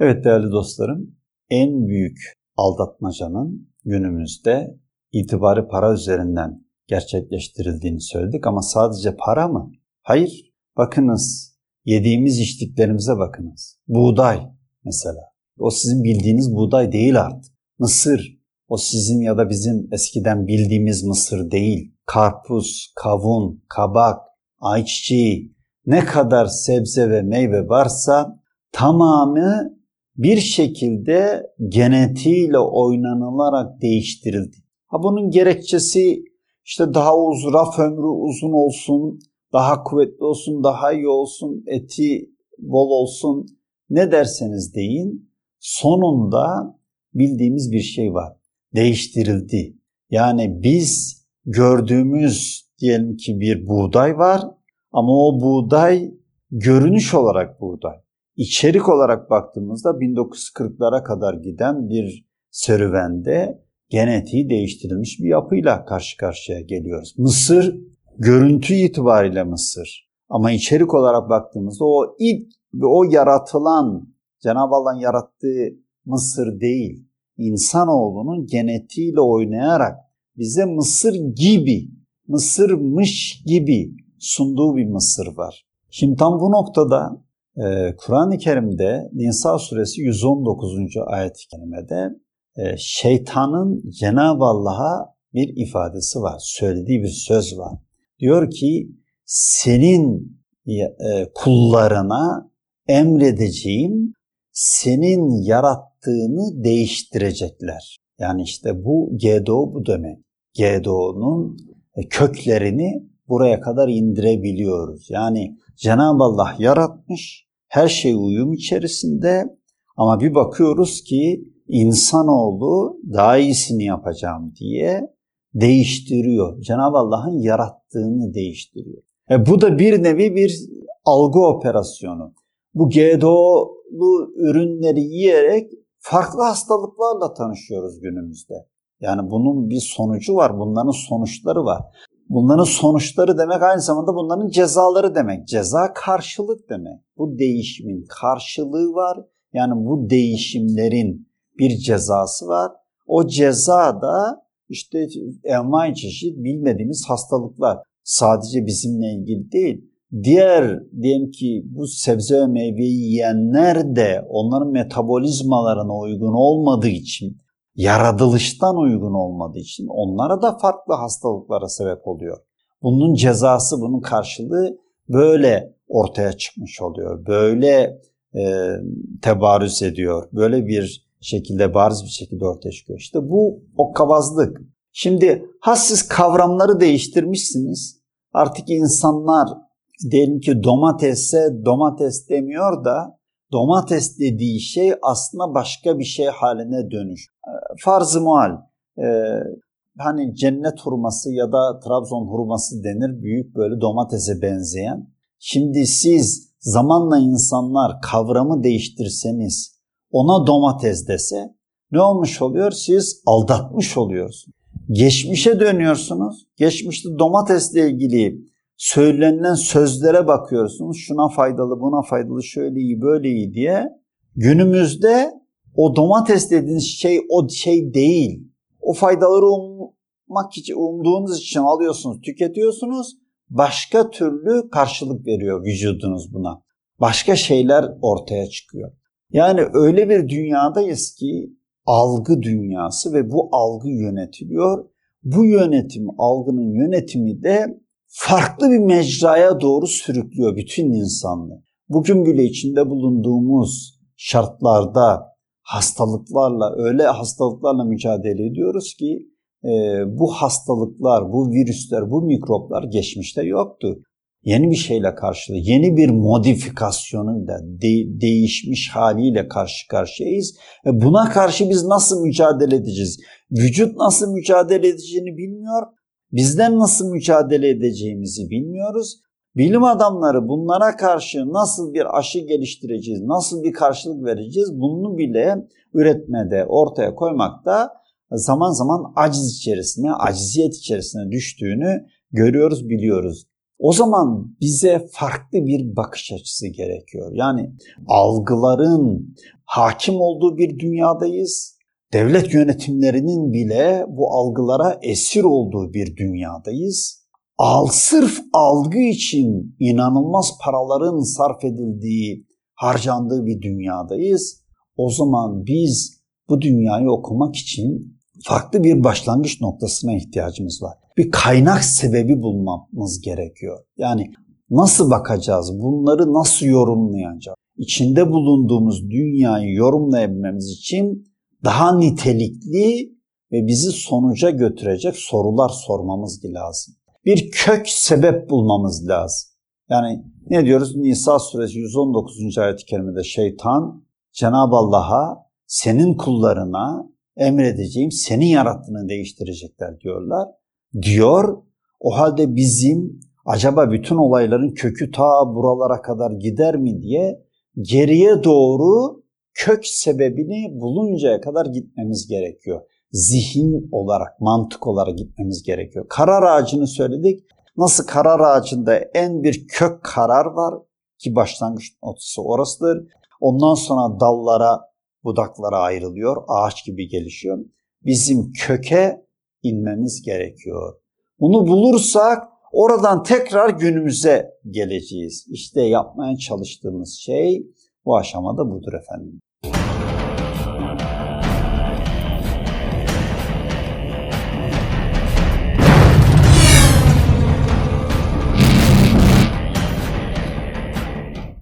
Evet değerli dostlarım, en büyük aldatmacanın günümüzde itibarı para üzerinden gerçekleştirildiğini söyledik ama sadece para mı? Hayır. Bakınız, yediğimiz içtiklerimize bakınız. Buğday mesela. O sizin bildiğiniz buğday değil artık. Mısır, o sizin ya da bizim eskiden bildiğimiz mısır değil. Karpuz, kavun, kabak, ayçiçeği, ne kadar sebze ve meyve varsa tamamı bir şekilde genetiğiyle oynanılarak değiştirildi. Ha bunun gerekçesi işte daha uzun, raf ömrü uzun olsun, daha kuvvetli olsun, daha iyi olsun, eti bol olsun ne derseniz deyin sonunda bildiğimiz bir şey var. Değiştirildi. Yani biz gördüğümüz diyelim ki bir buğday var ama o buğday görünüş olarak buğday. İçerik olarak baktığımızda 1940'lara kadar giden bir serüvende genetiği değiştirilmiş bir yapıyla karşı karşıya geliyoruz. Mısır görüntü itibariyle Mısır. Ama içerik olarak baktığımızda o ilk ve o yaratılan Cenab-ı Allah'ın yarattığı Mısır değil. İnsanoğlunun genetiğiyle oynayarak bize Mısır gibi, Mısırmış gibi sunduğu bir Mısır var. Şimdi tam bu noktada e, Kur'an-ı Kerim'de Nisa suresi 119. ayet-i kerimede e, şeytanın Cenab-ı Allah'a bir ifadesi var, söylediği bir söz var. Diyor ki senin e, kullarına emredeceğim senin yarattığını değiştirecekler. Yani işte bu GDO bu demek. GDO'nun köklerini buraya kadar indirebiliyoruz. Yani Cenab-ı Allah yaratmış, her şey uyum içerisinde ama bir bakıyoruz ki insanoğlu daha iyisini yapacağım diye değiştiriyor. Cenab-ı Allah'ın yarattığını değiştiriyor. E bu da bir nevi bir algı operasyonu. Bu GDO'lu ürünleri yiyerek farklı hastalıklarla tanışıyoruz günümüzde. Yani bunun bir sonucu var, bunların sonuçları var. Bunların sonuçları demek aynı zamanda bunların cezaları demek. Ceza karşılık demek. Bu değişimin karşılığı var. Yani bu değişimlerin bir cezası var. O ceza da işte envai çeşit bilmediğimiz hastalıklar. Sadece bizimle ilgili değil. Diğer diyelim ki bu sebze ve meyveyi yiyenler de onların metabolizmalarına uygun olmadığı için yaratılıştan uygun olmadığı için onlara da farklı hastalıklara sebep oluyor. Bunun cezası, bunun karşılığı böyle ortaya çıkmış oluyor. Böyle e, tebarüz ediyor. Böyle bir şekilde bariz bir şekilde ortaya çıkıyor. İşte bu o kavazlık. Şimdi ha siz kavramları değiştirmişsiniz. Artık insanlar diyelim ki domatesse domates demiyor da domates dediği şey aslında başka bir şey haline dönüş. Ee, farz-ı muhal. E, hani cennet hurması ya da Trabzon hurması denir. Büyük böyle domatese benzeyen. Şimdi siz zamanla insanlar kavramı değiştirseniz ona domates dese ne olmuş oluyor? Siz aldatmış oluyorsunuz. Geçmişe dönüyorsunuz. Geçmişte domatesle ilgili söylenilen sözlere bakıyorsunuz. Şuna faydalı, buna faydalı, şöyle iyi, böyle iyi diye. Günümüzde o domates dediğiniz şey o şey değil. O faydaları ummak için, umduğunuz için alıyorsunuz, tüketiyorsunuz. Başka türlü karşılık veriyor vücudunuz buna. Başka şeyler ortaya çıkıyor. Yani öyle bir dünyadayız ki algı dünyası ve bu algı yönetiliyor. Bu yönetim, algının yönetimi de farklı bir mecraya doğru sürüklüyor bütün insanlığı. Bugün bile içinde bulunduğumuz şartlarda hastalıklarla, öyle hastalıklarla mücadele ediyoruz ki e, bu hastalıklar, bu virüsler, bu mikroplar geçmişte yoktu. Yeni bir şeyle karşılı, yeni bir modifikasyonuyla, de, değişmiş haliyle karşı karşıyayız. E buna karşı biz nasıl mücadele edeceğiz? Vücut nasıl mücadele edeceğini bilmiyor Bizden nasıl mücadele edeceğimizi bilmiyoruz. Bilim adamları bunlara karşı nasıl bir aşı geliştireceğiz, nasıl bir karşılık vereceğiz bunu bile üretmede, ortaya koymakta zaman zaman aciz içerisine, aciziyet içerisine düştüğünü görüyoruz, biliyoruz. O zaman bize farklı bir bakış açısı gerekiyor. Yani algıların hakim olduğu bir dünyadayız. Devlet yönetimlerinin bile bu algılara esir olduğu bir dünyadayız. Al sırf algı için inanılmaz paraların sarf edildiği, harcandığı bir dünyadayız. O zaman biz bu dünyayı okumak için farklı bir başlangıç noktasına ihtiyacımız var. Bir kaynak sebebi bulmamız gerekiyor. Yani nasıl bakacağız? Bunları nasıl yorumlayacağız? İçinde bulunduğumuz dünyayı yorumlayabilmemiz için daha nitelikli ve bizi sonuca götürecek sorular sormamız lazım. Bir kök sebep bulmamız lazım. Yani ne diyoruz? Nisa suresi 119. ayet-i kerimede şeytan Cenab-ı Allah'a senin kullarına emredeceğim senin yarattığını değiştirecekler diyorlar. Diyor o halde bizim acaba bütün olayların kökü ta buralara kadar gider mi diye geriye doğru kök sebebini buluncaya kadar gitmemiz gerekiyor. Zihin olarak, mantık olarak gitmemiz gerekiyor. Karar ağacını söyledik. Nasıl karar ağacında en bir kök karar var ki başlangıç noktası orasıdır. Ondan sonra dallara, budaklara ayrılıyor, ağaç gibi gelişiyor. Bizim köke inmemiz gerekiyor. Bunu bulursak oradan tekrar günümüze geleceğiz. İşte yapmaya çalıştığımız şey bu aşamada budur efendim.